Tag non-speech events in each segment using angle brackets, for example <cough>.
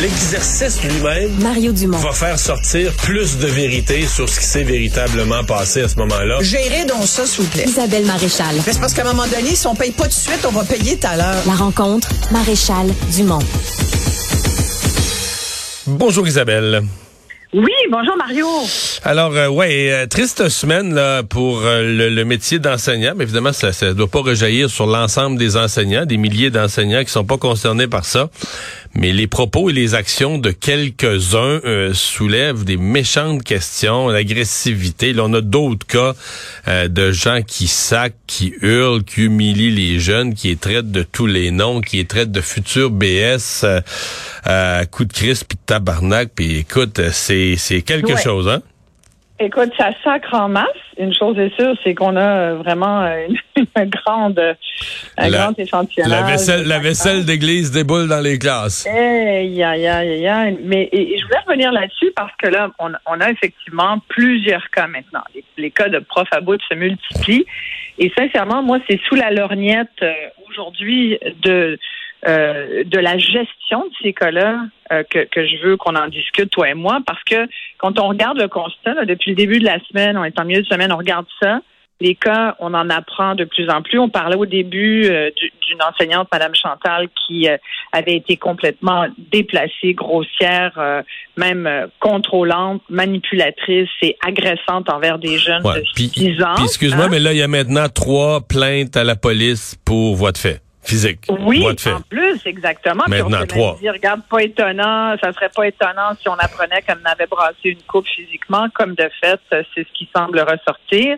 L'exercice lui-même Mario Dumont. va faire sortir plus de vérité sur ce qui s'est véritablement passé à ce moment-là. Gérez donc ça, s'il vous plaît. Isabelle Maréchal. Mais c'est parce qu'à un moment donné, si on paye pas tout de suite, on va payer tout à l'heure. La rencontre, Maréchal Dumont. Bonjour Isabelle. Oui, bonjour Mario. Alors, euh, ouais, euh, triste semaine là pour euh, le, le métier d'enseignant. Mais évidemment, ça ne doit pas rejaillir sur l'ensemble des enseignants, des milliers d'enseignants qui sont pas concernés par ça. Mais les propos et les actions de quelques-uns euh, soulèvent des méchantes questions, l'agressivité. Là, on a d'autres cas euh, de gens qui sacent, qui hurlent, qui humilient les jeunes, qui les traitent de tous les noms, qui les traitent de futurs BS euh, à coups de crisp puis de tabarnak. Puis écoute, c'est c'est quelque Ouais. chose, hein? Écoute, ça sacre en masse. Une chose est sûre, c'est qu'on a euh, vraiment euh, une, <laughs> une grande, un La- grand échantillonnage. La vaisselle, la vaisselle d'église déboule dans les classes. Aïe, aïe, aïe, aïe. Mais et, et je voulais revenir là-dessus parce que là, on, on a effectivement plusieurs cas maintenant. Les, les cas de profs à bout se multiplient. Et sincèrement, moi, c'est sous la lorgnette euh, aujourd'hui de euh, de la gestion de ces cas-là euh, que, que je veux qu'on en discute, toi et moi, parce que quand on regarde le constat, là, depuis le début de la semaine, on est en milieu de semaine, on regarde ça. Les cas, on en apprend de plus en plus. On parlait au début euh, du- d'une enseignante, Madame Chantal, qui euh, avait été complètement déplacée, grossière, euh, même euh, contrôlante, manipulatrice et agressante envers des jeunes Ouais. de Puis, 6 ans. excuse-moi, Hein? mais là, il y a maintenant trois plaintes à la police pour voie de fait. Physique. Oui, de fait. en plus, exactement. Maintenant, trois. dit, regarde, pas étonnant, ça serait pas étonnant si on apprenait qu'elle avait brassé une coupe physiquement, comme de fait, c'est ce qui semble ressortir.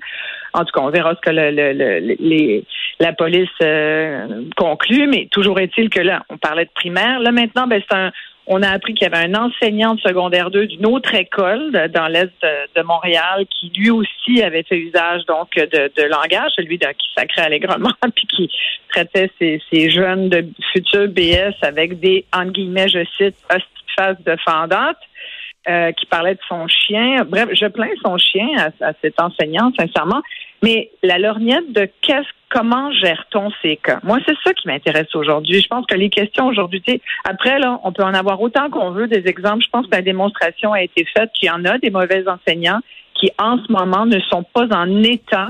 En tout cas, on verra ce que le, le- le- les, la police euh, conclut, mais toujours est-il que là, on parlait de primaire. Là, maintenant, ben, c'est un, on a appris qu'il y avait un enseignant de secondaire 2 d'une autre école dans l'est de, Montréal qui lui aussi avait fait usage donc de, langage, celui qui sacrait allègrement, <laughs> puis qui traitait ces jeunes de futurs BS avec des, entre guillemets, je cite, face de fendante, euh, qui parlait de son chien. Bref, je plains son chien à, à cet enseignant, sincèrement. Mais la lorgnette de qu'est-ce, comment gère-t-on ces cas? Moi, c'est ça qui m'intéresse aujourd'hui. Je pense que les questions aujourd'hui, après, là, on peut en avoir autant qu'on veut des exemples. Je pense que la démonstration a été faite qu'il y en a des mauvais enseignants qui, en ce moment, ne sont pas en état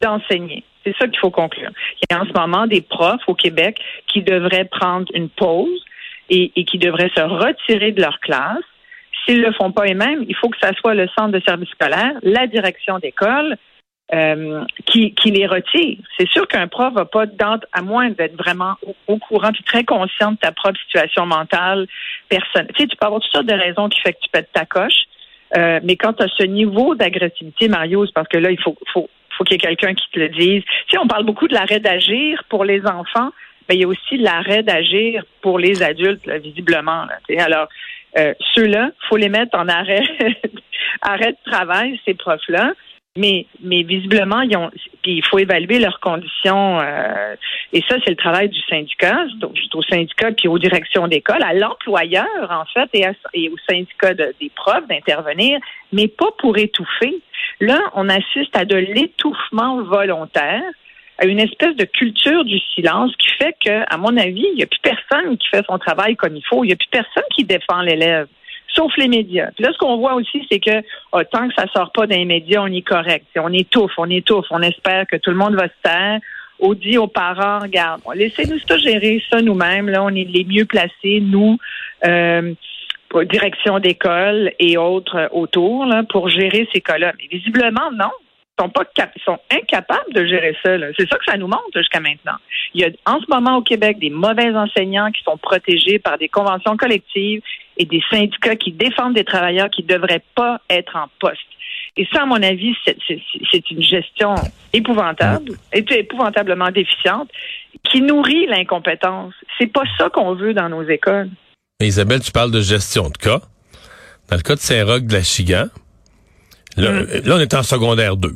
d'enseigner. C'est ça qu'il faut conclure. Il y a en ce moment des profs au Québec qui devraient prendre une pause et, et qui devraient se retirer de leur classe. S'ils le font pas eux-mêmes, il faut que ça soit le centre de service scolaire, la direction d'école, euh, qui, qui les retire. C'est sûr qu'un prof va pas, dans, à moins d'être vraiment au, courant puis très conscient de ta propre situation mentale, personne. Tu sais, tu peux avoir toutes sortes de raisons qui fait que tu pètes ta coche, euh, mais quand tu as ce niveau d'agressivité, Mario, c'est parce que là, il faut, faut, faut qu'il y ait quelqu'un qui te le dise. Tu sais, on parle beaucoup de l'arrêt d'agir pour les enfants, mais il y a aussi l'arrêt d'agir pour les adultes, là, visiblement. Là, tu sais. Alors, euh, ceux-là, faut les mettre en arrêt, <laughs> arrêt de travail, ces profs-là. Mais, mais visiblement, ils ont, puis il faut évaluer leurs conditions. euh, et ça, c'est le travail du syndicat, c'est au, syndicat puis aux directions d'école, à l'employeur en fait, et, à- et au syndicat de- des profs d'intervenir, mais pas pour étouffer. Là, on assiste à de l'étouffement volontaire à une espèce de culture du silence qui fait que, à mon avis, il n'y a plus personne qui fait son travail comme il faut. Il n'y a plus personne qui défend l'élève, sauf les médias. Puis là, ce qu'on voit aussi, c'est que ah, tant que ça sort pas d'un média, on est correct. On étouffe, on étouffe. On espère que tout le monde va se taire. On dit aux parents, regarde, bon, laissez-nous ça gérer ça nous-mêmes. Là, on est les mieux placés, nous. Euh, direction d'école et autres euh, autour là, pour gérer ces cas-là. Mais visiblement, non. Sont pas ils sont incapables de gérer ça. C'est ça que ça nous montre jusqu'à maintenant. Il y a en ce moment au Québec des mauvais enseignants qui sont protégés par des conventions collectives et des syndicats qui défendent des travailleurs qui ne devraient pas être en poste. Et ça, à mon avis, c'est- une gestion épouvantable, épouvantablement déficiente, qui nourrit l'incompétence. C'est pas ça qu'on veut dans nos écoles. Isabelle, tu parles de gestion de cas. Dans le cas de Saint-Roch de la Chigan, là, Mm. là, on est en secondaire 2.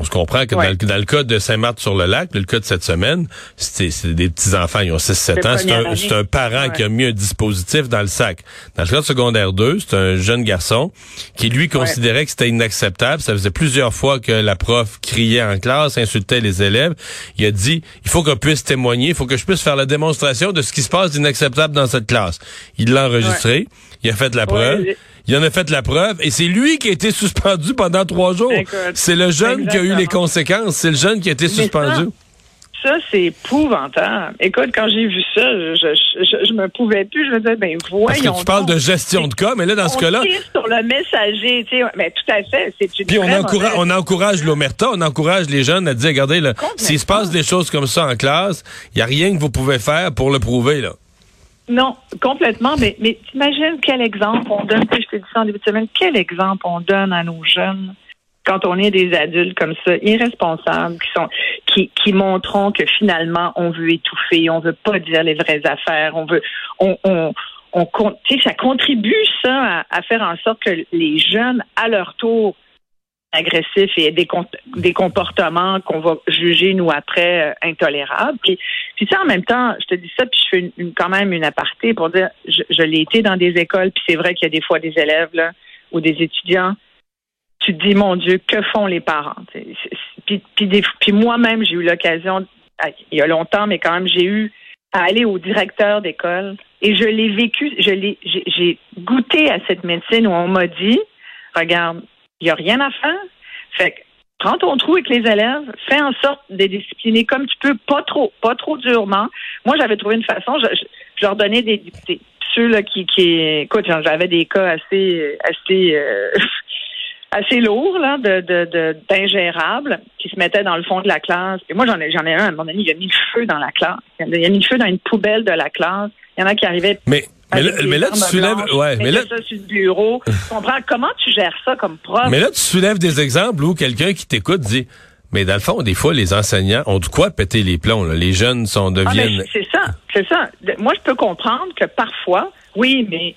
On se comprend que Ouais. dans, le, dans le cas de Saint-Marthe-sur-le-Lac, le cas de cette semaine, c'est des petits-enfants, ils ont 6-7 ans. C'est un, année. c'est un parent Ouais. qui a mis un dispositif dans le sac. Dans le cas de secondaire 2, c'est un jeune garçon qui, lui, considérait que c'était inacceptable. Ça faisait plusieurs fois que la prof criait en classe, insultait les élèves. Il a dit, il faut qu'on puisse témoigner, il faut que je puisse faire la démonstration de ce qui se passe d'inacceptable dans cette classe. Il l'a enregistré, il a fait la preuve. Il en a fait la preuve et c'est lui qui a été suspendu pendant trois jours. C'est le jeune qui a eu les conséquences. C'est le jeune qui a été suspendu. Ça, c'est épouvantable. Écoute, quand j'ai vu ça, je, je, je, je me pouvais plus. Je me disais, ben voyons Parce que tu parles de gestion de cas, mais là, dans ce on cas-là, sur le messager, tu sais. Mais tout à fait, c'est une puis on, encourage, on encourage l'omerta, on encourage les jeunes à dire, regardez, s'il se passe des choses comme ça en classe, il n'y a rien que vous pouvez faire pour le prouver. Là. Non, complètement. Mais, mais t'imagines quel exemple on donne, je te dis ça en début de semaine, quel exemple on donne à nos jeunes quand on est des adultes comme ça, irresponsables, qui sont qui, qui montront que finalement on veut étouffer, on veut pas dire les vraies affaires, on veut on, on, on ça contribue ça à faire en sorte que les jeunes, à leur tour, agressifs et des, des comportements qu'on va juger, nous, après, euh, intolérables. Puis, puis ça, en même temps, je te dis ça, puis je fais quand même une aparté pour dire, je, l'ai été dans des écoles, puis c'est vrai qu'il y a des fois des élèves là, ou des étudiants, tu te dis, mon Dieu, que font les parents? Puis, puis, puis moi-même, j'ai eu l'occasion, ah, il y a longtemps, mais quand même, j'ai eu à aller au directeur d'école et je l'ai vécu, je l'ai, j'ai goûté à cette médecine où on m'a dit, regarde, il n'y a rien à faire. Fait que, prends ton trou avec les élèves, fais en sorte de les discipliner comme tu peux, pas trop, pas trop durement. Moi, j'avais trouvé une façon, je, je, je leur donnais des, des- ceux là qui, qui, écoute, j'avais des cas assez, assez, euh, <laughs> assez lourds là, de, de, d'ingérables qui se mettaient dans le fond de la classe. Et moi, j'en ai, j'en ai un. À moment donné, il a mis le feu dans la classe. Il a mis le feu dans une poubelle de la classe. Il y en a qui arrivaient Mais, mais, là, mais tu soulèves, blanches, ouais, mais là, mettaient ça sur le bureau? Tu comprends? Comment tu gères ça comme prof? mais là, tu soulèves des exemples où quelqu'un qui t'écoute dit, mais dans le fond, des fois, les enseignants ont de quoi péter les plombs. là. Les jeunes sont Ah, deviennent. c'est ça, c'est ça. Moi, je peux comprendre que parfois, oui, mais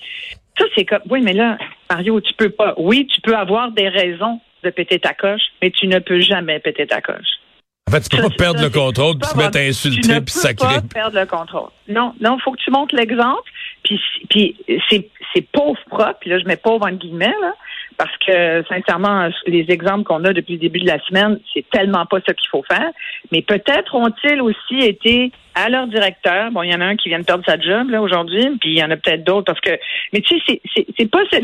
ça, c'est comme, oui, mais là, Mario, tu peux pas. Oui, tu peux avoir des raisons de péter ta coche, mais tu ne peux jamais péter ta coche. en fait, tu peux Ça, pas perdre ça, le contrôle tu puis peux se mettre à insulter tu ne puis peux sacrer. pas perdre le contrôle. Non, non, faut que tu montres l'exemple. Puis, puis c'est, c'est pauvre propre. Puis là, je mets pauvre entre guillemets là, parce que sincèrement, les exemples qu'on a depuis le début de la semaine, c'est tellement pas ça qu'il faut faire. Mais peut-être ont-ils aussi été à leur directeur. Bon, il y en a un qui vient de perdre sa job là aujourd'hui, puis il y en a peut-être d'autres parce que. Mais tu sais, c'est, pas ça,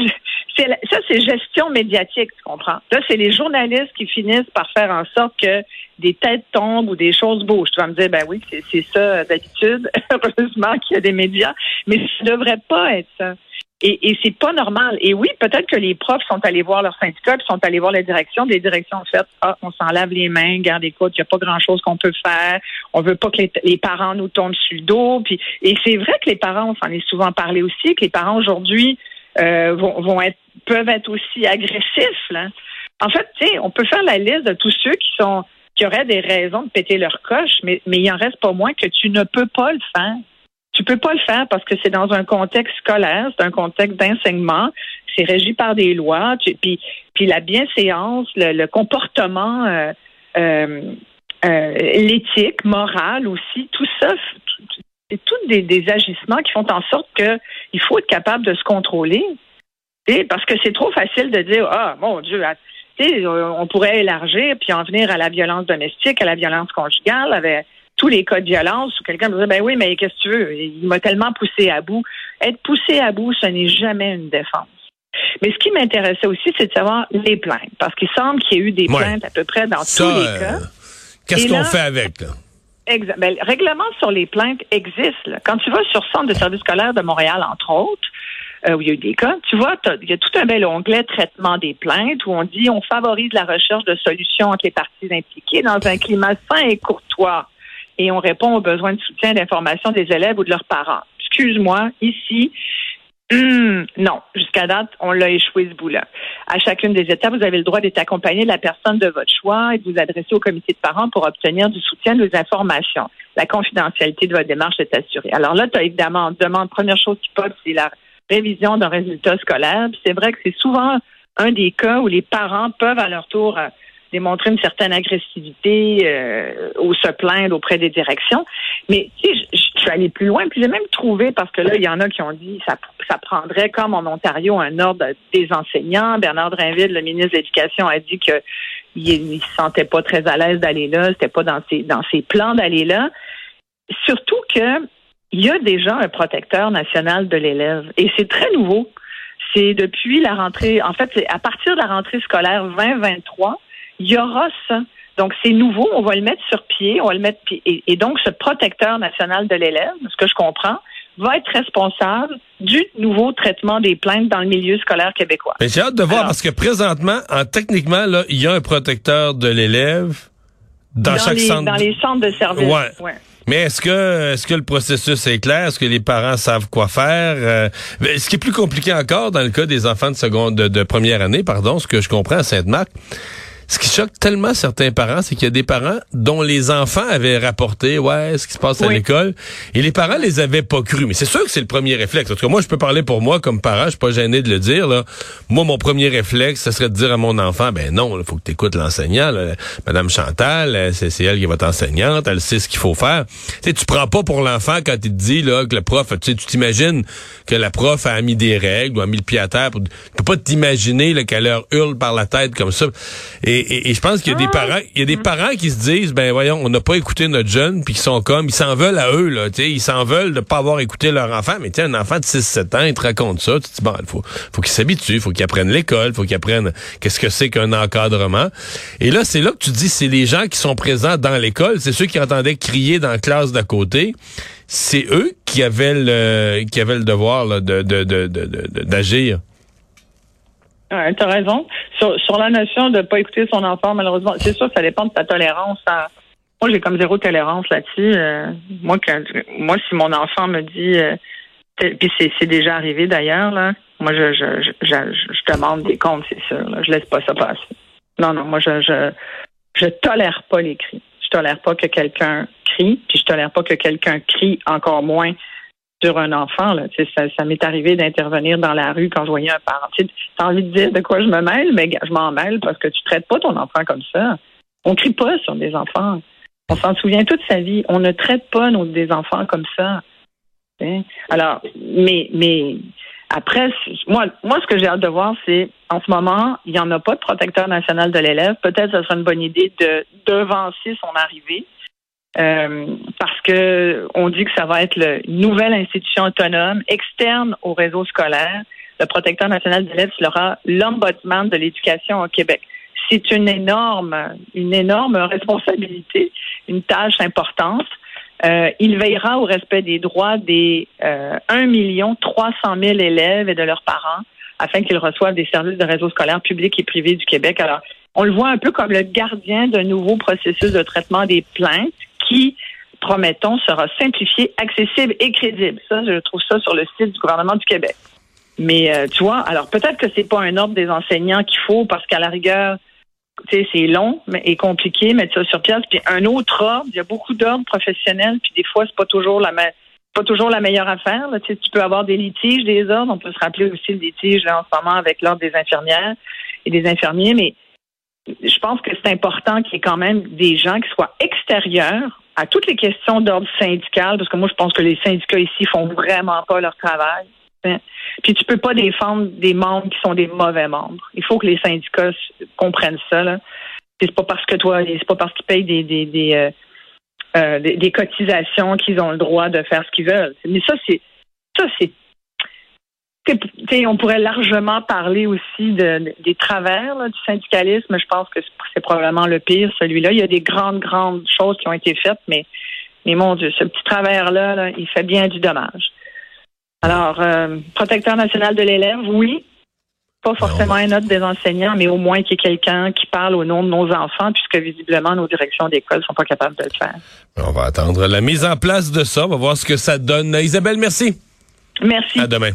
c'est gestion médiatique, tu comprends? Là, c'est les journalistes qui finissent par faire en sorte que des têtes tombent ou des choses bougent. Tu vas me dire, ben oui, c'est, ça d'habitude. <laughs> Heureusement qu'il y a des médias, mais ça devrait pas être ça. Et, et c'est pas normal. Et oui, peut-être que les profs sont allés voir leur syndicat, puis sont allés voir les directions. Les directions ont fait Ah, on s'en lave les mains, garde écoute, il n'y a pas grand-chose qu'on peut faire. On veut pas que les, les parents nous tombent sur le dos. Puis, et c'est vrai que les parents, on s'en est souvent parlé aussi, que les parents aujourd'hui euh, vont, vont être peuvent être aussi agressifs. Là. En fait, tu sais, on peut faire la liste de tous ceux qui sont qui auraient des raisons de péter leur coche, mais, mais il en reste pas moins que tu ne peux pas le faire. Tu peux pas le faire parce que c'est dans un contexte scolaire, c'est un contexte d'enseignement, c'est régi par des lois, puis, puis la bienséance, le, comportement, euh, euh, euh, l'éthique, morale aussi, tout ça, c'est tous des, agissements qui font en sorte que il faut être capable de se contrôler. Sais, Parce que c'est trop facile de dire Ah, mon Dieu, euh, on pourrait élargir puis en venir à la violence domestique, à la violence conjugale, avec tous les cas de violence où quelqu'un me dit Ben oui, mais qu'est-ce que tu veux? Il m'a tellement poussé à bout. Être poussé à bout, ce n'est jamais une défense. Mais ce qui m'intéressait aussi, c'est de savoir les plaintes. Parce qu'il semble qu'il y ait eu des Ouais. plaintes à peu près dans Ça, tous les euh, cas. qu'est-ce Et qu'on fait avec, là? Ben, le règlement sur les plaintes existe. là. Quand tu vas sur Centre de service scolaire de Montréal, entre autres, euh, où il y a eu des cas, tu vois, il y a tout un bel onglet traitement des plaintes où on dit on favorise la recherche de solutions entre les parties impliquées dans un climat sain et courtois et on répond aux besoins de soutien d'information des élèves ou de leurs parents. Excuse-moi, ici, <clears throat> non, jusqu'à date, on l'a échoué ce bout-là. À chacune des étapes, vous avez le droit d'être accompagné de la personne de votre choix et de vous adresser au comité de parents pour obtenir du soutien de vos informations. La confidentialité de votre démarche est assurée. Alors là, tu as évidemment, te demande, première chose qui pop, c'est la révision d'un résultat scolaire. C'est vrai que c'est souvent un des cas où les parents peuvent à leur tour euh, démontrer une certaine agressivité euh, ou se plaindre auprès des directions. Mais tu sais, je, suis allée plus loin, puis j'ai même trouvé, parce que là, il y en a qui ont dit ça, ça prendrait, comme en Ontario, un ordre des enseignants. Bernard Drinville, le ministre de l'Éducation, a dit que il, se sentait pas très à l'aise d'aller là, c'était pas dans ses, dans ses plans d'aller là. Surtout que il y a déjà un protecteur national de l'élève, et c'est très nouveau. C'est depuis la rentrée, en fait, à partir de la rentrée scolaire 2023, il y aura ça. Donc, c'est nouveau, on va le mettre sur pied, on va le mettre et, et donc ce protecteur national de l'élève, ce que je comprends, va être responsable du nouveau traitement des plaintes dans le milieu scolaire québécois. Mais j'ai hâte de voir parce que présentement, en, techniquement, là, il y a un protecteur de l'élève dans, chaque les, centre. Dans les centres de service. Ouais. ouais. Mais est-ce que est-ce que le processus est clair? Est-ce que les parents savent quoi faire? Euh, ce qui est plus compliqué encore dans le cas des enfants de seconde de, de première année, pardon, ce que je comprends à Sainte-Marc, ce qui choque tellement certains parents, c'est qu'il y a des parents dont les enfants avaient rapporté, ouais, ce qui se passe à Oui. l'école, et les parents les avaient pas cru. Mais c'est sûr que c'est le premier réflexe. En tout cas, moi, je peux parler pour moi comme parent, je suis pas gêné de le dire. Là. Moi, mon premier réflexe, ce serait de dire à mon enfant, ben non, il faut que tu écoutes l'enseignant. Madame Chantal, c'est elle qui est votre enseignante, elle sait ce qu'il faut faire. Tu sais, tu prends pas pour l'enfant quand il te dit là que le prof, tu sais, tu t'imagines que la prof a mis des règles ou a mis le pied à terre. Pour, tu peux pas t'imaginer qu'elle leur hurle par la tête comme ça. Et, et- et je pense qu'il y a des parents, il y a des parents qui se disent, ben voyons, on n'a pas écouté notre jeune, puis qui sont comme, ils s'en veulent à eux là, tu sais, ils s'en veulent de pas avoir écouté leur enfant. Mais tiens, un enfant de 6-7 ans, il te raconte ça, tu te dis bon, il faut, faut qu'il s'habitue, faut qu'il apprenne l'école, faut qu'il apprenne qu'est-ce que c'est qu'un encadrement. Et là, c'est là que tu dis, c'est les gens qui sont présents dans l'école, c'est ceux qui entendaient crier dans la classe d'à côté. C'est eux qui avaient le, qui avaient le devoir là, de, de, de, Ouais, t'as raison. Sur, sur la notion de pas écouter son enfant, malheureusement, c'est sûr, ça dépend de ta tolérance. à- Moi, j'ai comme zéro tolérance là-dessus. Euh, moi, quand, moi, si mon enfant me dit, euh, puis c'est, déjà arrivé d'ailleurs là. Moi, je, je, je, je, je demande des comptes, c'est sûr. Là. Je laisse pas ça passer. Non, non, moi, je, je, je tolère pas les cris. Je tolère pas que quelqu'un crie, puis je tolère pas que quelqu'un crie encore moins sur un enfant. Là. Ça, m'est arrivé d'intervenir dans la rue quand je voyais un parent. Tu as envie de dire de quoi je me mêle, mais je m'en mêle parce que tu traites pas ton enfant comme ça. On crie pas sur des enfants. On s'en souvient toute sa vie. On ne traite pas nos, des enfants comme ça. Alors, mais, mais après, moi, moi, ce que j'ai hâte de voir, c'est en ce moment, il n'y en a pas de protecteur national de l'élève. Peut-être que ce serait une bonne idée de devancer son arrivée. Euh, parce que on dit que ça va être une nouvelle institution autonome externe au réseau scolaire. Le protecteur national de l'élève sera l'ombudsman de l'éducation au Québec. C'est une énorme, une énorme responsabilité, une tâche importante. Euh, il veillera au respect des droits des euh, 1 million 300 000 élèves et de leurs parents afin qu'ils reçoivent des services de réseau scolaire public et privé du Québec. Alors, on le voit un peu comme le gardien d'un nouveau processus de traitement des plaintes qui, promettons, sera simplifié, accessible et crédible. Ça, je trouve ça sur le site du gouvernement du Québec. Mais euh, tu vois, alors peut-être que c'est pas un ordre des enseignants qu'il faut parce qu'à la rigueur, tu sais, c'est long et compliqué mettre ça sur pièce. Puis un autre ordre, il y a beaucoup d'ordres professionnels, puis des fois c'est pas toujours la pas toujours la meilleure affaire. Tu, peux avoir des litiges des ordres. On peut se rappeler aussi le litige en ce moment avec l'ordre des infirmières et des infirmiers, mais je pense que c'est important qu'il y ait quand même des gens qui soient à toutes les questions d'ordre syndical, parce que moi, je pense que les syndicats ici font vraiment pas leur travail. hein. Puis tu peux pas défendre des membres qui sont des mauvais membres. Il faut que les syndicats comprennent ça. C'est pas parce que toi, c'est pas parce qu'ils payent des euh, euh, des, des cotisations qu'ils ont le droit de faire ce qu'ils veulent. Mais ça, c'est ça, c'est on pourrait largement parler aussi de, de- des travers là, du syndicalisme. Je pense que c'est- c'est probablement le pire, celui-là. Il y a des grandes, grandes choses qui ont été faites, mais, mais mon Dieu, ce petit travers-là, là, il fait bien du dommage. Alors, euh, protecteur national de l'élève, oui. Pas forcément un autre des enseignants, mais au moins qu'il y ait quelqu'un qui parle au nom de nos enfants, puisque visiblement nos directions d'école sont pas capables de le faire. On va attendre la mise en place de ça. On va voir ce que ça donne. Isabelle, merci. Merci. À demain.